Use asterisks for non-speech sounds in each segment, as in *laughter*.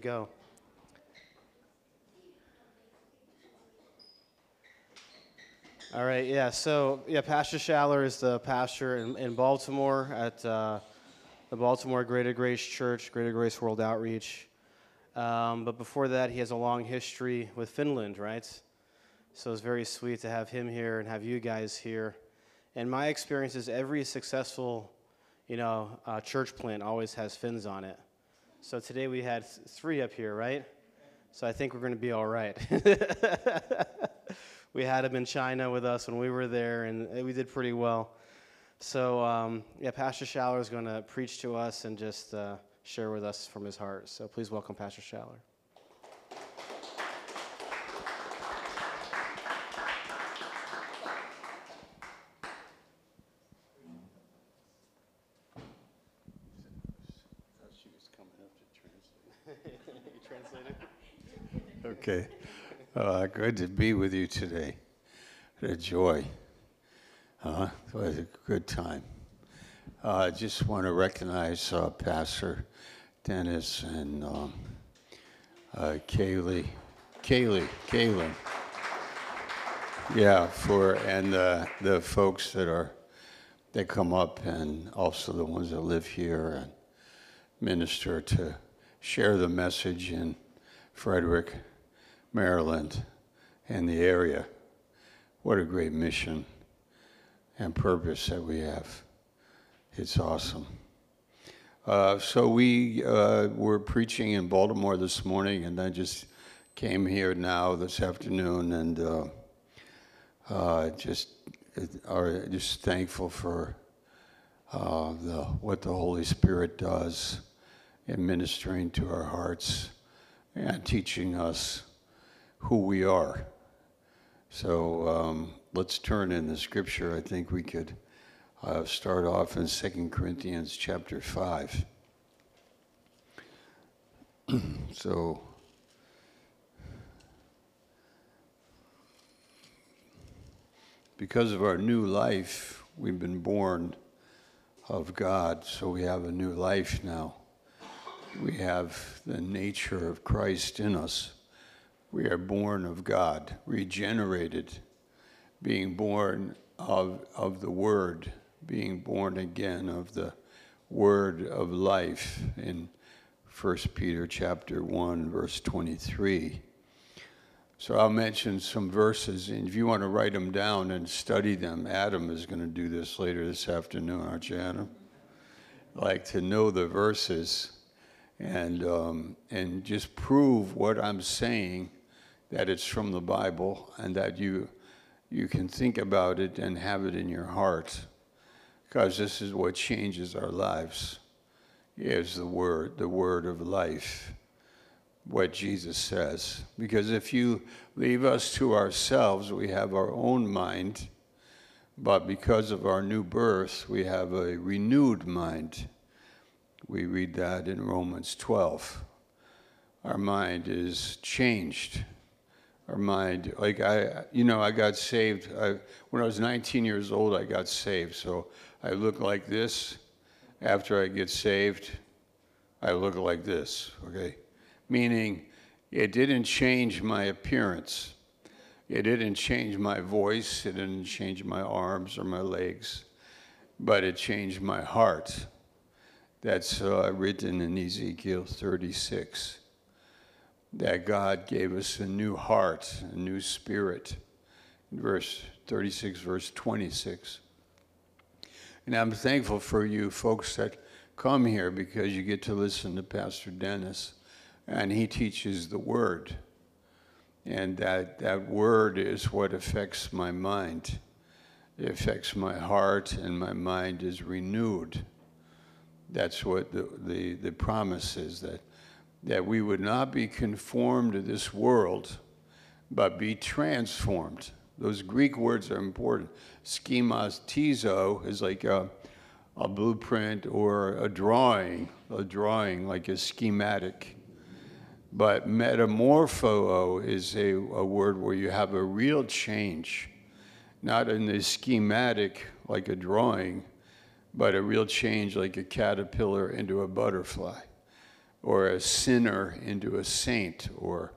go. All right, yeah, so, yeah, Pastor Schaller is the pastor in, in Baltimore at uh, the Baltimore Greater Grace Church, Greater Grace World Outreach. Um, but before that, he has a long history with Finland, right? So it's very sweet to have him here and have you guys here. And my experience is every successful, you know, uh, church plant always has Finns on it. So today we had three up here, right? So I think we're going to be all right. *laughs* we had him in China with us when we were there, and we did pretty well. So, um, yeah, Pastor Schaller is going to preach to us and just uh, share with us from his heart. So please welcome Pastor Schaller. Okay. Uh, good to be with you today. What a joy. Uh, it was a good time. Uh, I just want to recognize uh, Pastor Dennis and um, uh, Kaylee, Kaylee, Kaylin. Yeah, for and uh, the folks that are that come up, and also the ones that live here and minister to share the message in Frederick, Maryland, and the area. What a great mission and purpose that we have. It's awesome. Uh, so we uh, were preaching in Baltimore this morning, and I just came here now this afternoon, and uh, uh just are just thankful for uh, the, what the Holy Spirit does in ministering to our hearts and teaching us who we are. So um, let's turn in the scripture. I think we could uh, start off in 2 Corinthians chapter 5. *clears throat* so, because of our new life, we've been born of God, so we have a new life now. We have the nature of Christ in us. We are born of God, regenerated, being born of, of the Word, being born again of the Word of life in 1 Peter chapter 1, verse 23. So I'll mention some verses, and if you want to write them down and study them, Adam is going to do this later this afternoon, aren't you, Adam? Like to know the verses and um, and just prove what I'm saying that it's from the Bible and that you you can think about it and have it in your heart. Because this is what changes our lives is the word the word of life what Jesus says. Because if you leave us to ourselves we have our own mind but because of our new birth we have a renewed mind. We read that in Romans 12 our mind is changed mind. Like I, you know, I got saved. I, when I was 19 years old, I got saved. So I look like this. After I get saved, I look like this. Okay, meaning it didn't change my appearance. It didn't change my voice. It didn't change my arms or my legs, but it changed my heart. That's uh, written in Ezekiel 36 that God gave us a new heart, a new spirit. Verse 36, verse 26. And I'm thankful for you folks that come here because you get to listen to Pastor Dennis, and he teaches the Word. And that, that Word is what affects my mind. It affects my heart, and my mind is renewed. That's what the, the, the promise is that that we would not be conformed to this world, but be transformed. Those Greek words are important. Schematizo is like a, a blueprint or a drawing, a drawing like a schematic. But metamorpho is a, a word where you have a real change, not in the schematic like a drawing, but a real change like a caterpillar into a butterfly or a sinner into a saint, or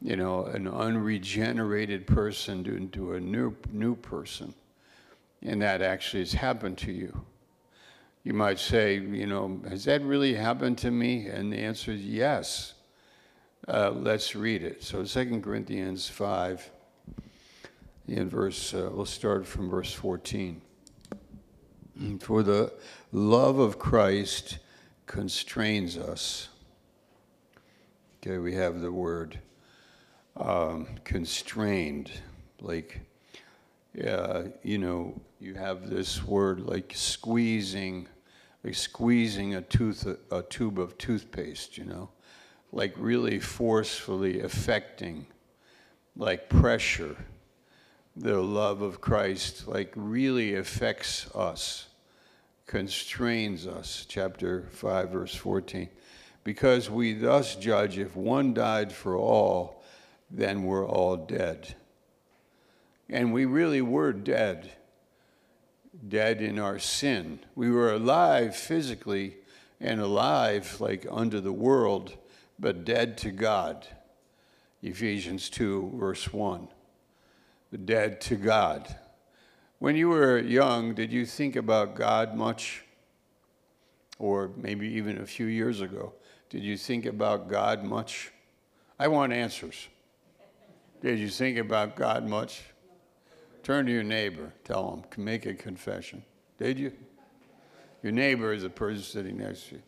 you know, an unregenerated person into a new new person, and that actually has happened to you. You might say, you know, has that really happened to me? And the answer is yes. Uh, let's read it. So 2 Corinthians 5, in verse, uh, we'll start from verse 14. For the love of Christ constrains us. Okay, we have the word um, constrained, like, uh, you know, you have this word like squeezing like squeezing a tooth a tube of toothpaste you know? Like really forcefully affecting like pressure. The love of christ like really affects us constrains us. Chapter 5 verse 14 because we thus judge if one died for all then we're all dead and we really were dead dead in our sin. We were alive physically and alive like under the world, but dead to God. Ephesians 2, verse 1. Dead to God. When you were young, did you think about God much? Or maybe even a few years ago, did you think about God much? I want answers. Did you think about God much? Turn to your neighbor. Tell him. Make a confession. Did you? Your neighbor is the person sitting next to you.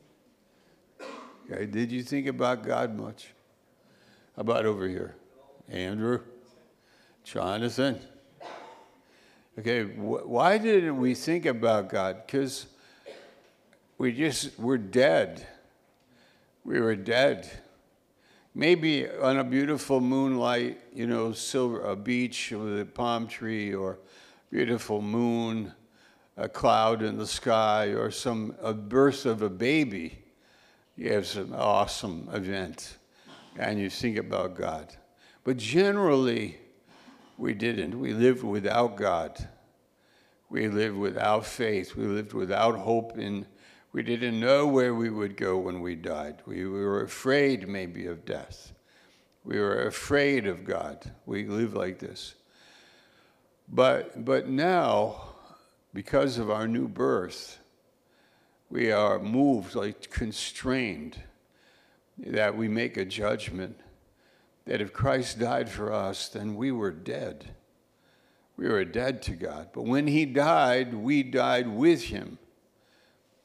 Okay. Did you think about God much? How about over here? Andrew? Jonathan? Okay. Wh- why didn't we think about God? Because we just, we're dead. We were dead maybe on a beautiful moonlight, you know, silver, a beach with a palm tree or beautiful moon, a cloud in the sky, or some a birth of a baby, have some awesome event, and you think about God. But generally, we didn't. We lived without God. We lived without faith. We lived without hope in we didn't know where we would go when we died. We were afraid, maybe, of death. We were afraid of God. We live like this. But, but now, because of our new birth, we are moved, like constrained, that we make a judgment that if Christ died for us, then we were dead. We were dead to God. But when He died, we died with Him.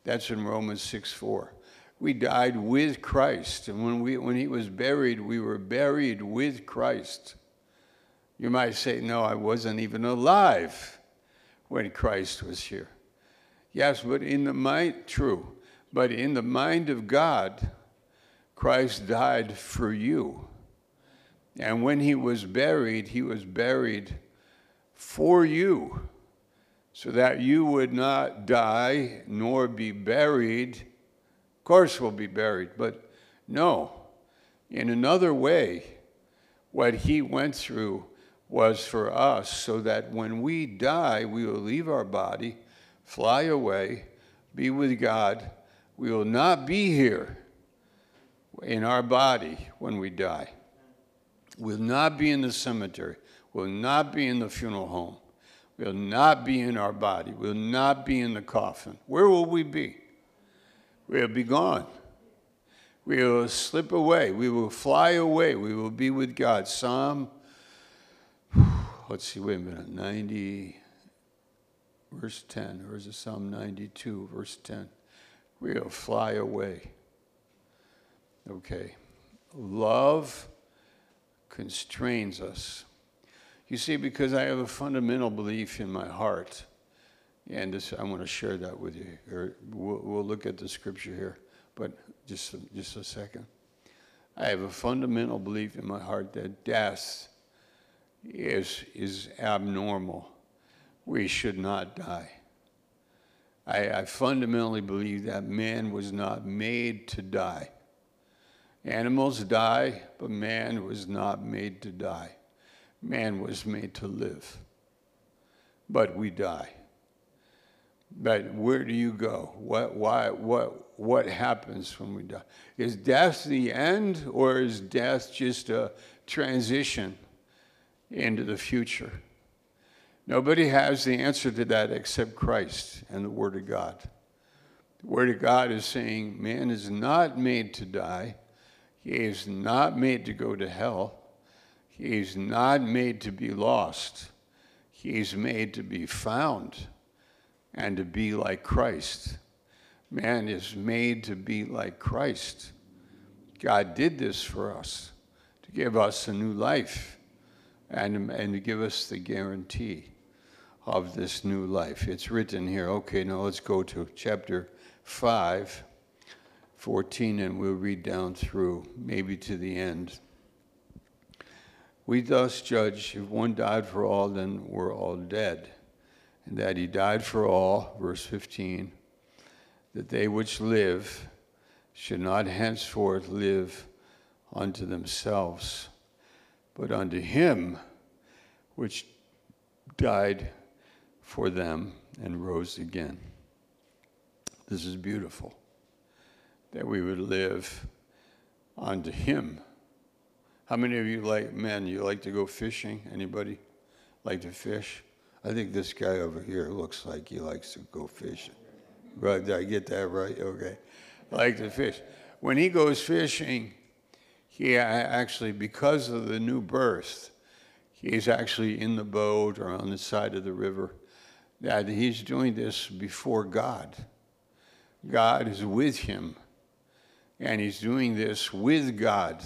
That's in Romans 6 4. We died with Christ. And when, we, when he was buried, we were buried with Christ. You might say, No, I wasn't even alive when Christ was here. Yes, but in the mind, true, but in the mind of God, Christ died for you. And when he was buried, he was buried for you so that you would not die nor be buried. Of course, we'll be buried, but no. In another way, what he went through was for us so that when we die, we will leave our body, fly away, be with God. We will not be here in our body when we die. We'll not be in the cemetery. We'll not be in the funeral home will not be in our body, We'll not be in the coffin. Where will we be? We'll be gone. We will slip away. We will fly away. We will be with God. Psalm, *sighs* let's see, wait a minute, 90, verse 10, or is it Psalm 92, verse 10? We'll fly away. Okay. Love constrains us. You see, because I have a fundamental belief in my heart, and this, I want to share that with you. Or we'll, we'll look at the scripture here, but just, just a second. I have a fundamental belief in my heart that death is, is abnormal. We should not die. I, I fundamentally believe that man was not made to die. Animals die, but man was not made to die. Man was made to live, but we die. But where do you go? What, why, what, what happens when we die. Is death the end, or is death just a transition into the future? Nobody has the answer to that except Christ and the Word of God. The Word of God is saying man is not made to die, he is not made to go to hell, he is not made to be lost, He's made to be found and to be like Christ. Man is made to be like Christ. God did this for us to give us a new life and, and to give us the guarantee of this new life. It's written here. Okay, now let's go to chapter 5, 14, and we'll read down through, maybe to the end. We thus judge if one died for all, then we're all dead. And that he died for all, verse 15 that they which live should not henceforth live unto themselves, but unto him which died for them and rose again. This is beautiful that we would live unto him. How many of you like men, you like to go fishing? Anybody like to fish? I think this guy over here looks like he likes to go fishing. Right, did I get that right? Okay. Like to fish. When he goes fishing, he actually, because of the new birth, he's actually in the boat or on the side of the river, that he's doing this before God. God is with him, and he's doing this with God.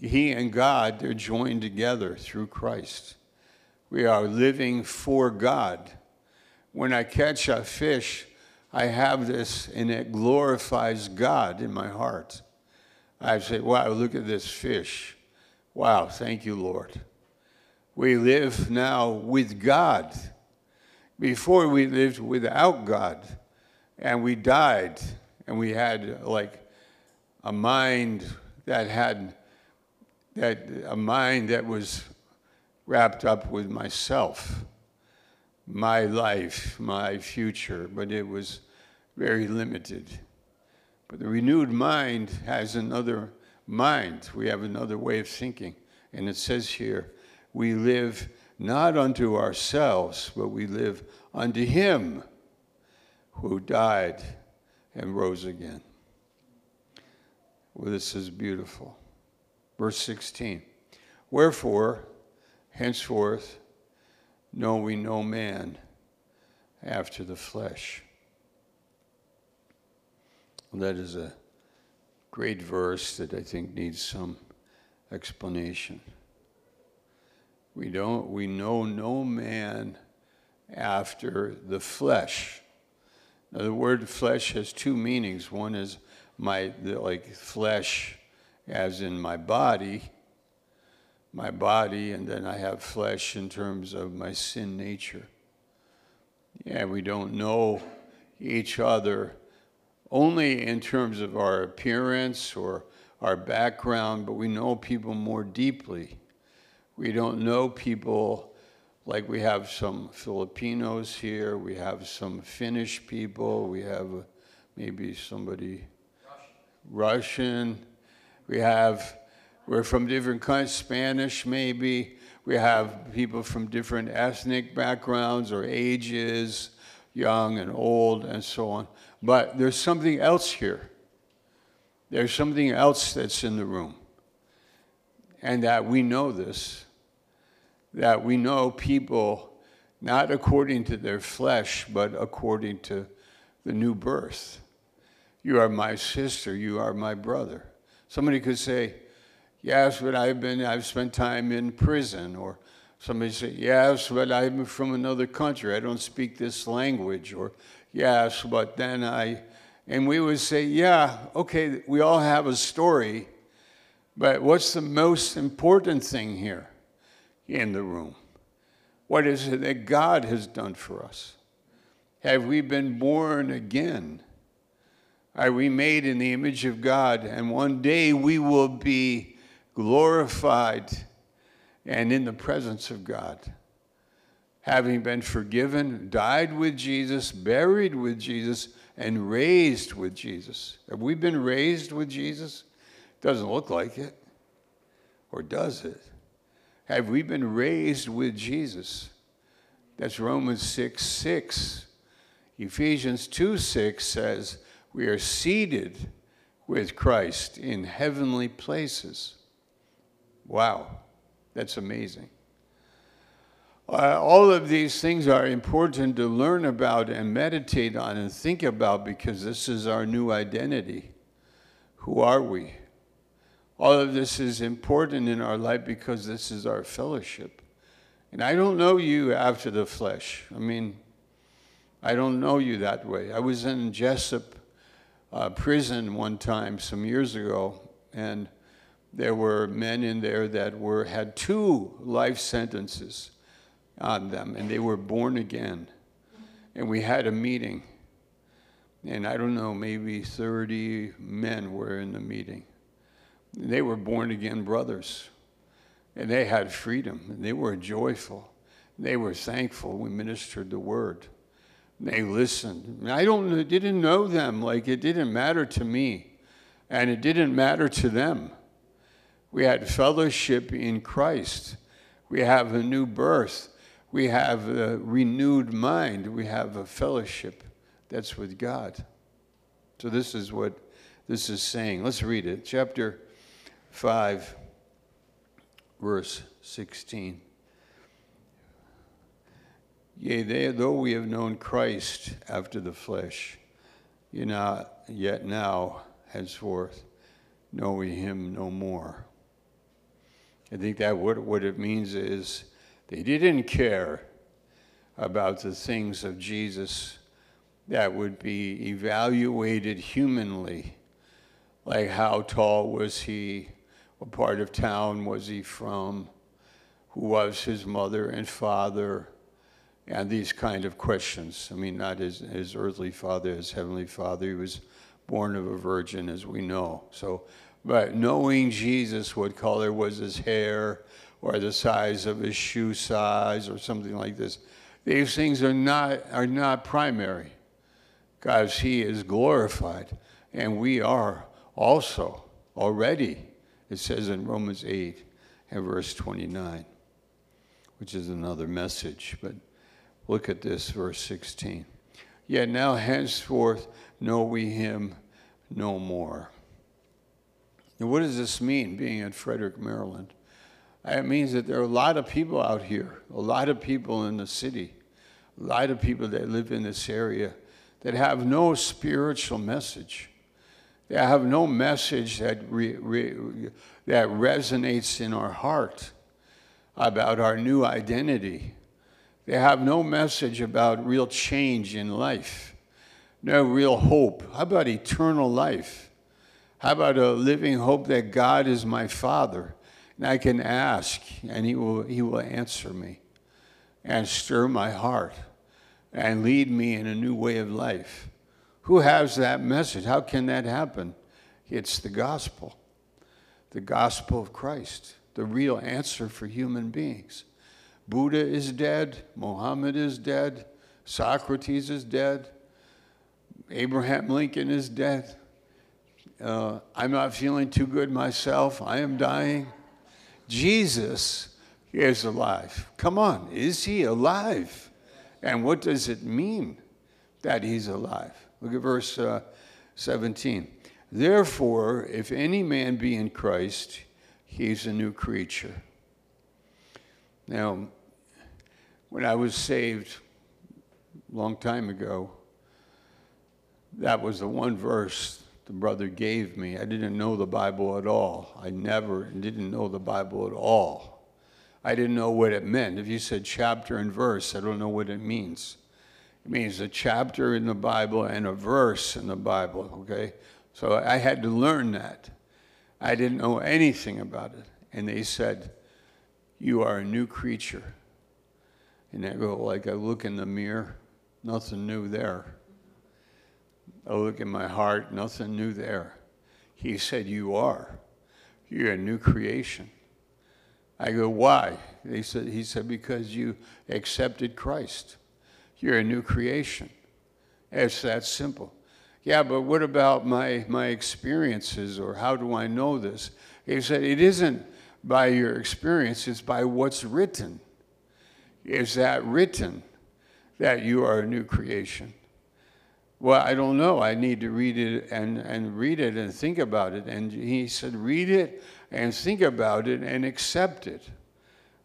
He and God, they're joined together through Christ. We are living for God. When I catch a fish, I have this and it glorifies God in my heart. I say, wow, look at this fish. Wow, thank you, Lord. We live now with God. Before we lived without God, and we died, and we had like a mind that had that a mind that was wrapped up with myself my life, my future, but it was very limited. But the renewed mind has another mind. We have another way of thinking. And it says here, we live not unto ourselves, but we live unto Him who died and rose again. Well, this is beautiful. Verse 16 Wherefore, henceforth, know we no man after the flesh. Well, that is a great verse that I think needs some explanation. We don't we know no man after the flesh. Now the word flesh has two meanings. One is my like flesh as in my body, my body, and then I have flesh in terms of my sin nature. Yeah, we don't know each other only in terms of our appearance or our background, but we know people more deeply. We don't know people like we have some Filipinos here, we have some Finnish people, we have maybe somebody Russian. Russian. We have we're from different kinds, Spanish maybe. We have people from different ethnic backgrounds or ages, young and old, and so on. But there's something else here. There's something else that's in the room. And that we know this, that we know people not according to their flesh, but according to the new birth. You are my sister, you are my brother. Somebody could say, Yes, but I've been, I've spent time in prison. Or somebody say, Yes, but I'm from another country. I don't speak this language. Or, Yes, but then I, and we would say, Yeah, okay, we all have a story. But what's the most important thing here in the room? What is it that God has done for us? Have we been born again? Are we made in the image of God? And one day we will be glorified, and in the presence of God. Having been forgiven, died with Jesus, buried with Jesus, and raised with Jesus. Have we been raised with Jesus? Doesn't look like it. Or does it? Have we been raised with Jesus? That's Romans 6 6. Ephesians 2 6 says, We are seated with Christ in heavenly places. Wow, that's amazing. Uh, all of these things are important to learn about and meditate on and think about because this is our new identity. Who are we? All of this is important in our life because this is our fellowship. And I don't know you after the flesh. I mean, I don't know you that way. I was in Jessup uh, prison one time some years ago, and there were men in there that were had two life sentences on them, and they were born again. And we had a meeting, and I don't know, maybe 30 men were in the meeting. They were born again brothers, and they had freedom, and they were joyful. They were thankful. We ministered the word. They listened. I don't, didn't know them. Like it didn't matter to me, and it didn't matter to them. We had fellowship in Christ. We have a new birth we have a renewed mind, we have a fellowship that's with God. So, this is what this is saying. Let's read it. Chapter 5, verse 16. Yea, though we have known Christ after the flesh, not yet now, henceforth, know we him no more. I think that what, what it means is they didn't care about the things of Jesus that would be evaluated humanly, like how tall was he, what part of town was he from, who was his mother and father, and these kind of questions. I mean, not his, his earthly father, his heavenly father. He was born of a virgin, as we know. So, but knowing Jesus, what color was his hair, or the size of his shoe size or something like this. These things are not, are not primary because he is glorified and we are also already, it says in Romans 8 and verse 29, which is another message. But look at this, verse 16. Yet now henceforth know we him no more. And what does this mean, being in Frederick, Maryland? Uh, it means that there are a lot of people out here, a lot of people in the city, a lot of people that live in this area that have no spiritual message. They have no message that, re, re, that resonates in our heart about our new identity. They have no message about real change in life, no real hope. How about eternal life? How about a living hope that God is my Father? And I can ask, and he will, he will answer me and stir my heart and lead me in a new way of life. Who has that message? How can that happen? It's the gospel, the gospel of Christ, the real answer for human beings. Buddha is dead, Mohammed is dead, Socrates is dead, Abraham Lincoln is dead. Uh, I'm not feeling too good myself. I am dying. Jesus is alive. Come on, is he alive? And what does it mean that he's alive? Look at verse uh, 17. Therefore, if any man be in Christ, he's a new creature. Now, when I was saved a long time ago, that was the one verse the brother gave me. I didn't know the Bible at all. I never didn't know the Bible at all. I didn't know what it meant. If you said chapter and verse, I don't know what it means. It means a chapter in the Bible and a verse in the Bible, okay? So I had to learn that. I didn't know anything about it. And they said, You are a new creature. And I go, like, I look in the mirror, nothing new there. I look in my heart, nothing new there. He said, You are. You're a new creation. I go, Why? He said, he said, Because you accepted Christ. You're a new creation. It's that simple. Yeah, but what about my, my experiences or how do I know this? He said, It isn't by your experience, it's by what's written. Is that written that you are a new creation? Well, I don't know. I need to read it and, and read it and think about it. And he said, Read it and think about it and accept it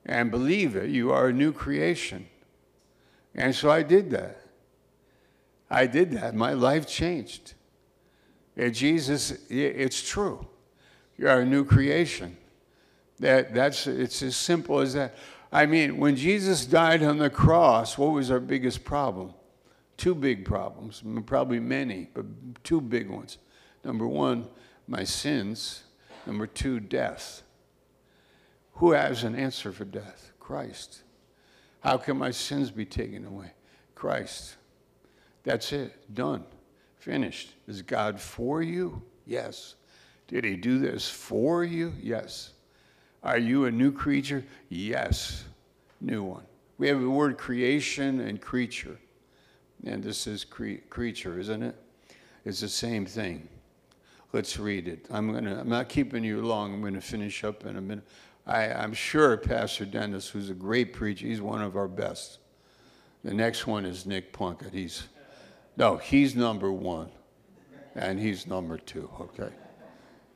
and believe it. You are a new creation. And so I did that. I did that. My life changed. And Jesus, it's true. You are a new creation. That, that's, it's as simple as that. I mean, when Jesus died on the cross, what was our biggest problem? Two big problems, probably many, but two big ones. Number one, my sins. Number two, death. Who has an answer for death? Christ. How can my sins be taken away? Christ. That's it. Done. Finished. Is God for you? Yes. Did he do this for you? Yes. Are you a new creature? Yes. New one. We have the word creation and creature. And this is cre- creature, isn't it? It's the same thing. Let's read it. I'm gonna I'm not keeping you long. I'm gonna finish up in a minute. I, I'm sure Pastor Dennis, who's a great preacher, he's one of our best. The next one is Nick Plunkett. He's no, he's number one, and he's number two. Okay.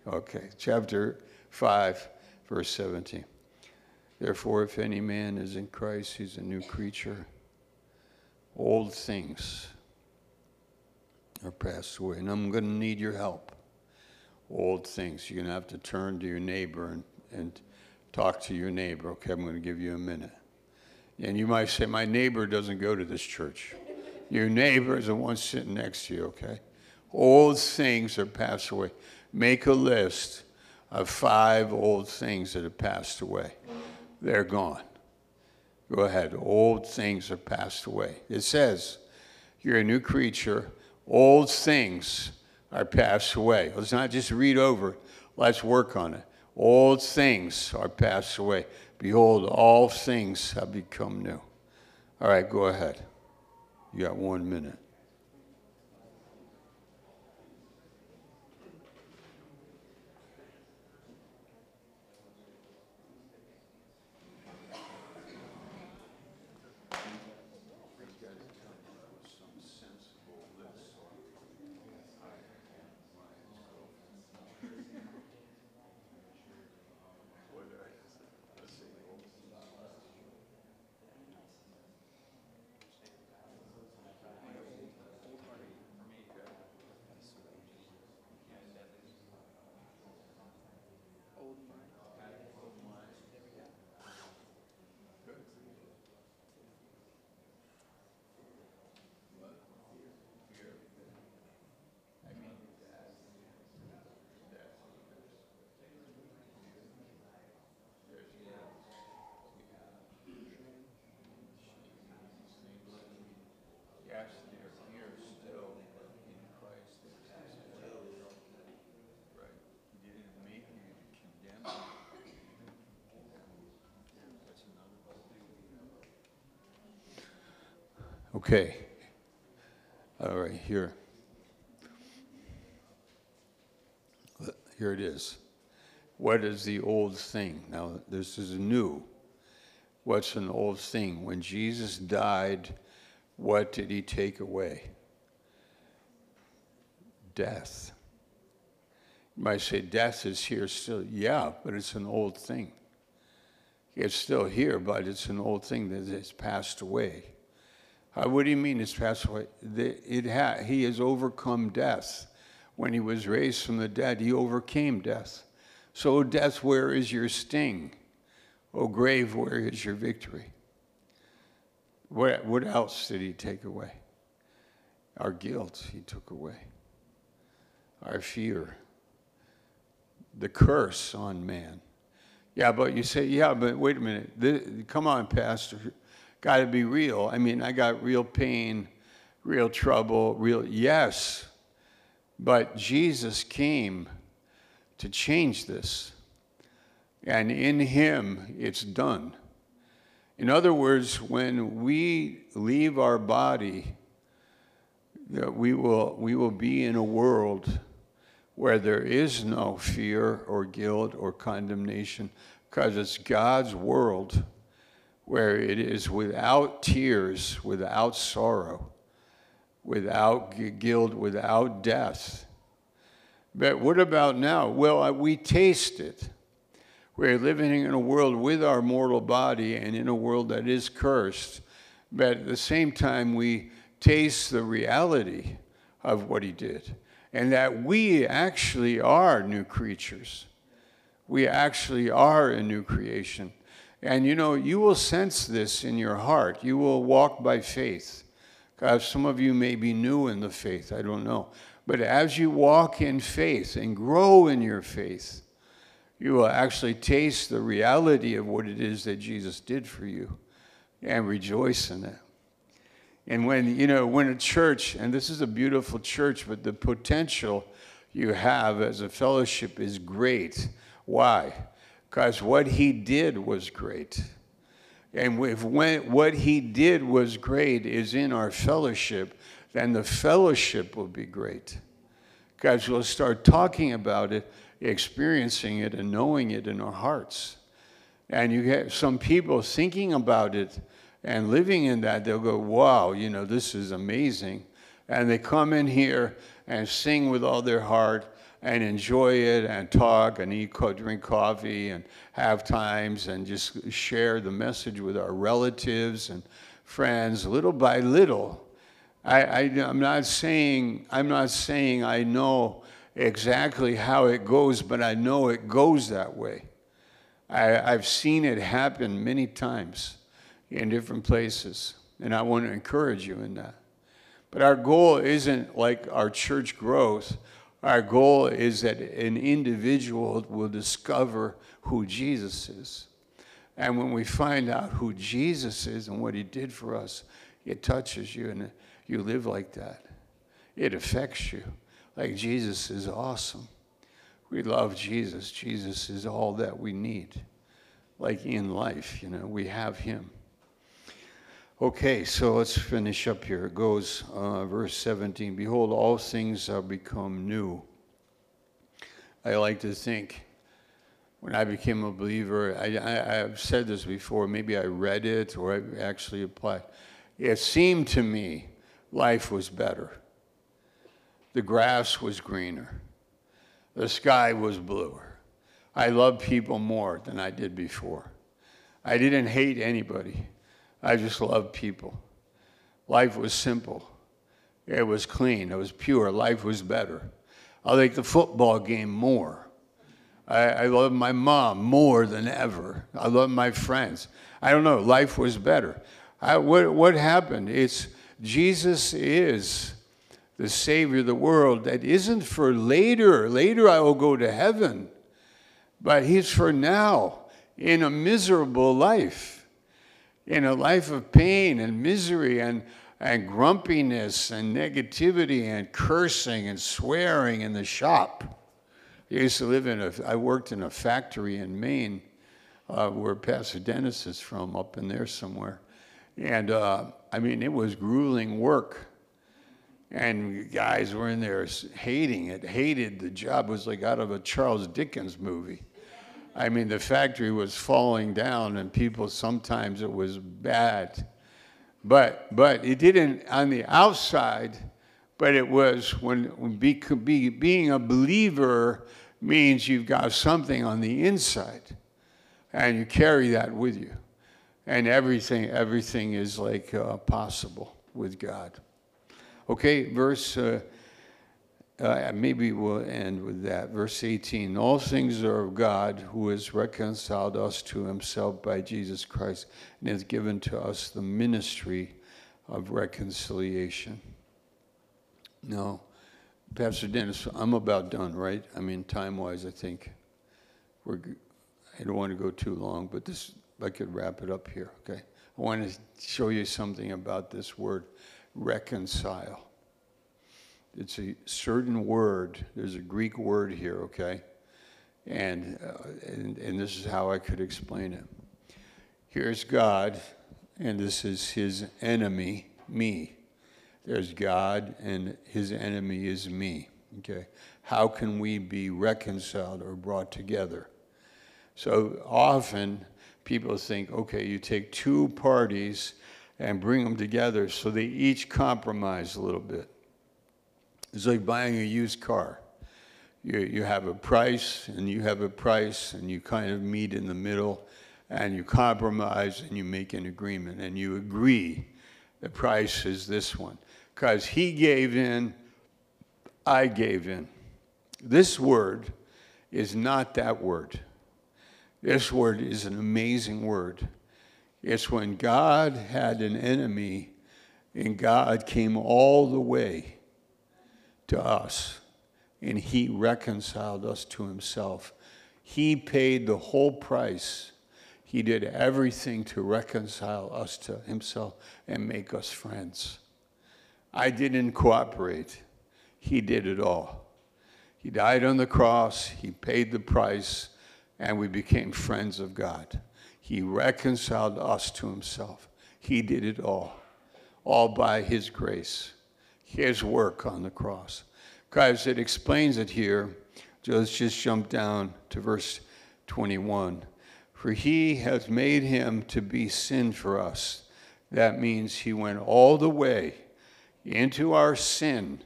Okay. Chapter 5, verse 17. Therefore, if any man is in Christ, he's a new creature. Old things are passed away. And I'm going to need your help. Old things. You're going to have to turn to your neighbor and, and talk to your neighbor. Okay, I'm going to give you a minute. And you might say, My neighbor doesn't go to this church. Your neighbor is the one sitting next to you, okay? Old things are passed away. Make a list of five old things that have passed away. They're gone. Go ahead. Old things are passed away. It says, You're a new creature. Old things are passed away. Let's not just read over it, let's work on it. Old things are passed away. Behold, all things have become new. All right, go ahead. You got one minute. Okay. All right, here. Here it is. What is the old thing? Now, this is new. What's an old thing? When Jesus died, what did he take away? Death. You might say, death is here still. Yeah, but it's an old thing. It's still here, but it's an old thing that has passed away. Uh, what do you mean it's passed away? The, it ha- he has overcome death. When he was raised from the dead, he overcame death. So, death, where is your sting? O grave, where is your victory? What, what else did he take away? Our guilt, he took away. Our fear. The curse on man. Yeah, but you say, yeah, but wait a minute. Come on, Pastor got to be real. I mean, I got real pain, real trouble, real, yes. But Jesus came to change this. And in Him, it's done. In other words, when we leave our body, that we will, we will be in a world where there is no fear or guilt or condemnation because it's God's world where it is without tears, without sorrow, without guilt, without death. But what about now? Well, we taste it. We're living in a world with our mortal body and in a world that is cursed. But at the same time, we taste the reality of what he did and that we actually are new creatures. We actually are a new creation. And you know, you will sense this in your heart. You will walk by faith. God, some of you may be new in the faith, I don't know. But as you walk in faith and grow in your faith, you will actually taste the reality of what it is that Jesus did for you and rejoice in it. And when, you know, when a church, and this is a beautiful church, but the potential you have as a fellowship is great. Why? Because what he did was great. And if when, what he did was great is in our fellowship, then the fellowship will be great. Because we'll start talking about it, experiencing it, and knowing it in our hearts. And you get some people thinking about it and living in that, they'll go, wow, you know, this is amazing. And they come in here and sing with all their heart and enjoy it and talk and eat, drink coffee and have times and just share the message with our relatives and friends little by little. I, I, am not saying I'm not saying I know exactly how it goes, but I know it goes that way. I, I've seen it happen many times in different places. And I want to encourage you in that. But our goal isn't like our church growth. Our goal is that an individual will discover who Jesus is. And when we find out who Jesus is and what he did for us, it touches you and you live like that. It affects you. Like Jesus is awesome. We love Jesus. Jesus is all that we need. Like in life, you know, we have him. Okay, so let's finish up here. It goes, uh, verse 17 Behold, all things have become new. I like to think when I became a believer, I, I, have said this before, maybe I read it or I actually applied. It seemed to me life was better. The grass was greener, the sky was bluer. I loved people more than I did before. I didn't hate anybody. I just loved people. Life was simple. It was clean. It was pure. Life was better. I like the football game more. I, I love my mom more than ever. I love my friends. I don't know. Life was better. I, what, what happened? It's Jesus is the Savior of the world that isn't for later. Later I will go to heaven. But He's for now in a miserable life in a life of pain and misery and, and grumpiness and negativity and cursing and swearing in the shop. I used to live in a, I worked in a factory in Maine uh, where Pastor Dennis is from, up in there somewhere. And uh, I mean, it was grueling work. And guys were in there hating it, hated the job. It was like out of a Charles Dickens movie. I mean, the factory was falling down, and people sometimes it was bad. But, but it didn't on the outside, but it was when, when be, be, being a believer means you've got something on the inside, and you carry that with you. And everything, everything is like uh, possible with God. Okay, verse. Uh, uh, maybe we'll end with that. Verse 18 All things are of God who has reconciled us to himself by Jesus Christ and has given to us the ministry of reconciliation. No, Pastor Dennis, I'm about done, right? I mean, time wise, I think we're, I don't want to go too long, but this, I could wrap it up here, okay? I want to show you something about this word reconcile it's a certain word. There's a Greek word here, okay? And, uh, and, and this is how I could explain it. Here's God, and this is his enemy, me. there's God, and his enemy is me. Okay? How can we be reconciled or brought together? So often people think, okay, you take two parties and bring them together so they each compromise a little bit. It's like buying a used car. You, you have a price and you have a price, and you kind of meet in the middle and you compromise and you make an agreement and you agree the price is this one. Because he gave in, I gave in. This word is not that word. This word is an amazing word. It's when God had an enemy and God came all the way to us and he reconciled us to himself. He paid the whole price. He did everything to reconcile us to himself and make us friends. I didn't cooperate. He did it all. He died on the cross, he paid the price, and we became friends of God. He reconciled us to himself. He did it all, all by his grace, his work on the cross. Guys, it explains it here. Let's just jump down to verse 21. For he has made him to be sin for us. That means he went all the way into our sin,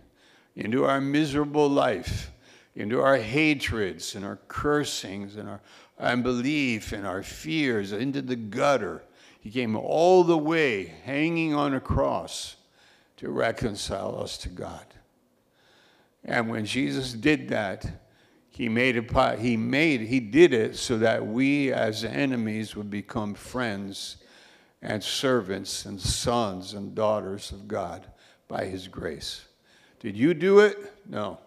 into our miserable life, into our hatreds and our cursings and our unbelief and our fears, into the gutter. He came all the way hanging on a cross to reconcile us to God. And when Jesus did that, he made it he made he did it so that we as enemies would become friends and servants and sons and daughters of God by his grace. Did you do it? No.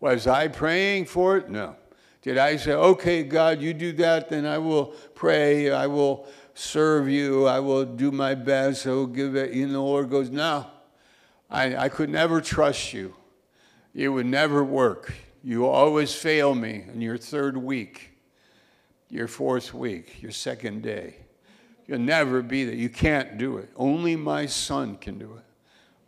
Was I praying for it? No. Did I say, okay, God, you do that, then I will pray, I will serve you, I will do my best, I will give it. And the Lord goes, no, I, I could never trust you. It would never work. You always fail me in your third week, your fourth week, your second day. You'll never be there. You can't do it. Only my son can do it.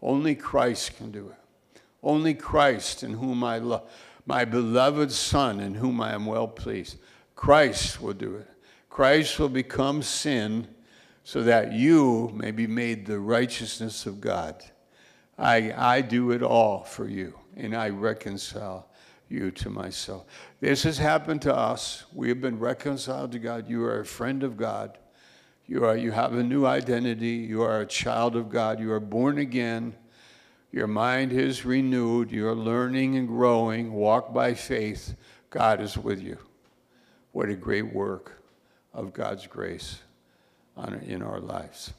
Only Christ can do it. Only Christ in whom I love, my beloved Son in whom I am well pleased. Christ will do it. Christ will become sin so that you may be made the righteousness of God. I, I do it all for you, and I reconcile you to myself. This has happened to us. We have been reconciled to God. You are a friend of God. You, are, you have a new identity. You are a child of God. You are born again. Your mind is renewed. You're learning and growing. Walk by faith. God is with you. What a great work of God's grace on, in our lives.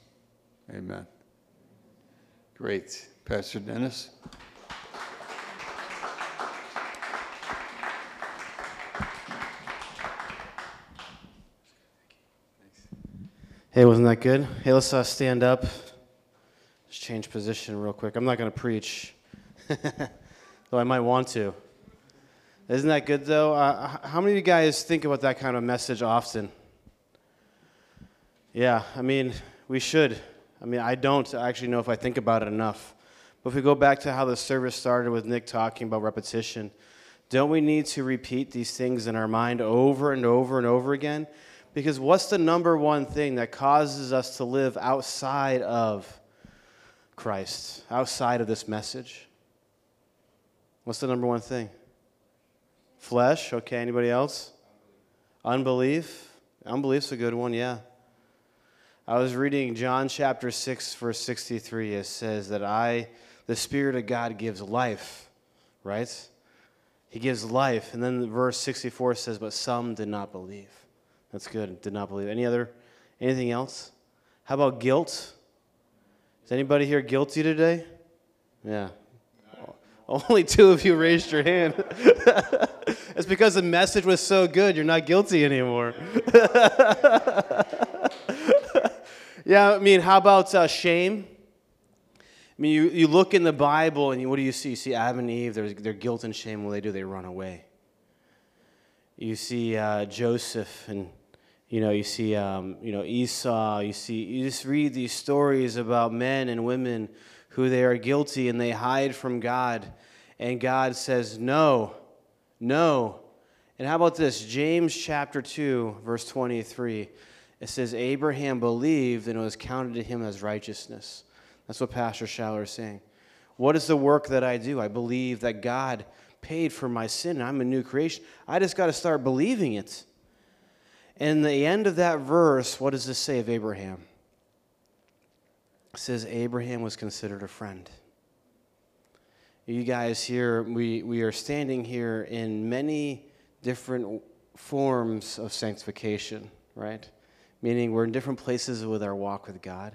Amen. Great. Pastor Dennis? Hey, wasn't that good? Hey, let's uh, stand up. Just change position real quick. I'm not going to preach, *laughs* though I might want to. Isn't that good, though? Uh, how many of you guys think about that kind of message often? Yeah, I mean, we should. I mean, I don't actually know if I think about it enough. But if we go back to how the service started with Nick talking about repetition, don't we need to repeat these things in our mind over and over and over again? Because what's the number one thing that causes us to live outside of Christ, outside of this message? What's the number one thing? Flesh, okay, anybody else? Unbelief. Unbelief's a good one, yeah. I was reading John chapter 6, verse 63. It says that I, the Spirit of God, gives life, right? He gives life. And then verse 64 says, But some did not believe. That's good. Did not believe. Any other, anything else? How about guilt? Is anybody here guilty today? Yeah. *laughs* Only two of you raised your hand. *laughs* it's because the message was so good, you're not guilty anymore. *laughs* yeah, I mean, how about uh, shame? I mean, you, you look in the Bible and you, what do you see? You see Adam and Eve, their, their guilt and shame. What do they do? They run away. You see uh, Joseph and you know, you see, um, you know, Esau. You see, you just read these stories about men and women who they are guilty and they hide from God. And God says, No, no. And how about this? James chapter 2, verse 23. It says, Abraham believed and it was counted to him as righteousness. That's what Pastor Schaller is saying. What is the work that I do? I believe that God paid for my sin. I'm a new creation. I just got to start believing it. And the end of that verse, what does this say of Abraham? It says Abraham was considered a friend. You guys here, we, we are standing here in many different forms of sanctification, right? Meaning we're in different places with our walk with God.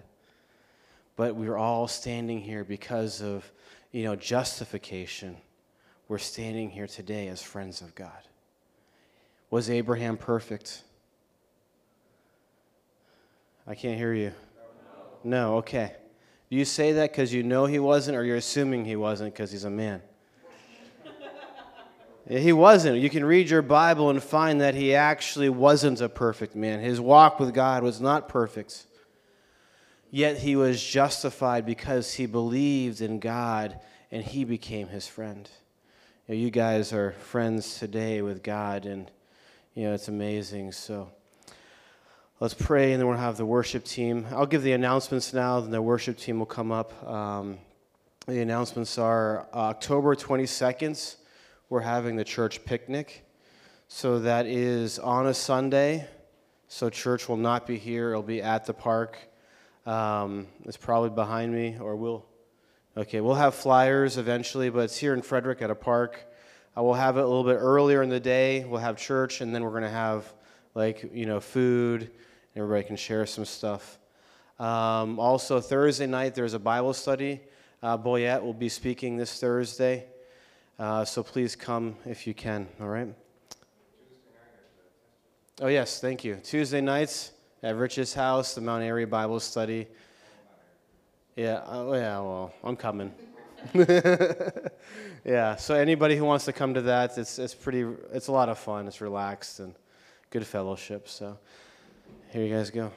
But we're all standing here because of, you know, justification. We're standing here today as friends of God. Was Abraham perfect? I can't hear you. No, okay. Do you say that because you know he wasn't, or you're assuming he wasn't because he's a man? He wasn't. You can read your Bible and find that he actually wasn't a perfect man. His walk with God was not perfect. Yet he was justified because he believed in God and he became his friend. You, know, you guys are friends today with God, and you know it's amazing. So let's pray, and then we'll have the worship team. I'll give the announcements now, then the worship team will come up. Um, the announcements are October 22nd we're having the church picnic. So that is on a Sunday. So church will not be here, it'll be at the park. Um, it's probably behind me, or we'll. Okay, we'll have flyers eventually, but it's here in Frederick at a park. I will have it a little bit earlier in the day. We'll have church, and then we're going to have like you know food, everybody can share some stuff. Um, also, Thursday night there's a Bible study. Uh, Boyette will be speaking this Thursday. Uh, so please come if you can, all right? Oh, yes, thank you. Tuesday nights at Rich's house, the Mount Airy Bible study. Yeah, oh, yeah, well, I'm coming. *laughs* yeah, so anybody who wants to come to that, it's, it's pretty, it's a lot of fun. It's relaxed and good fellowship. So here you guys go.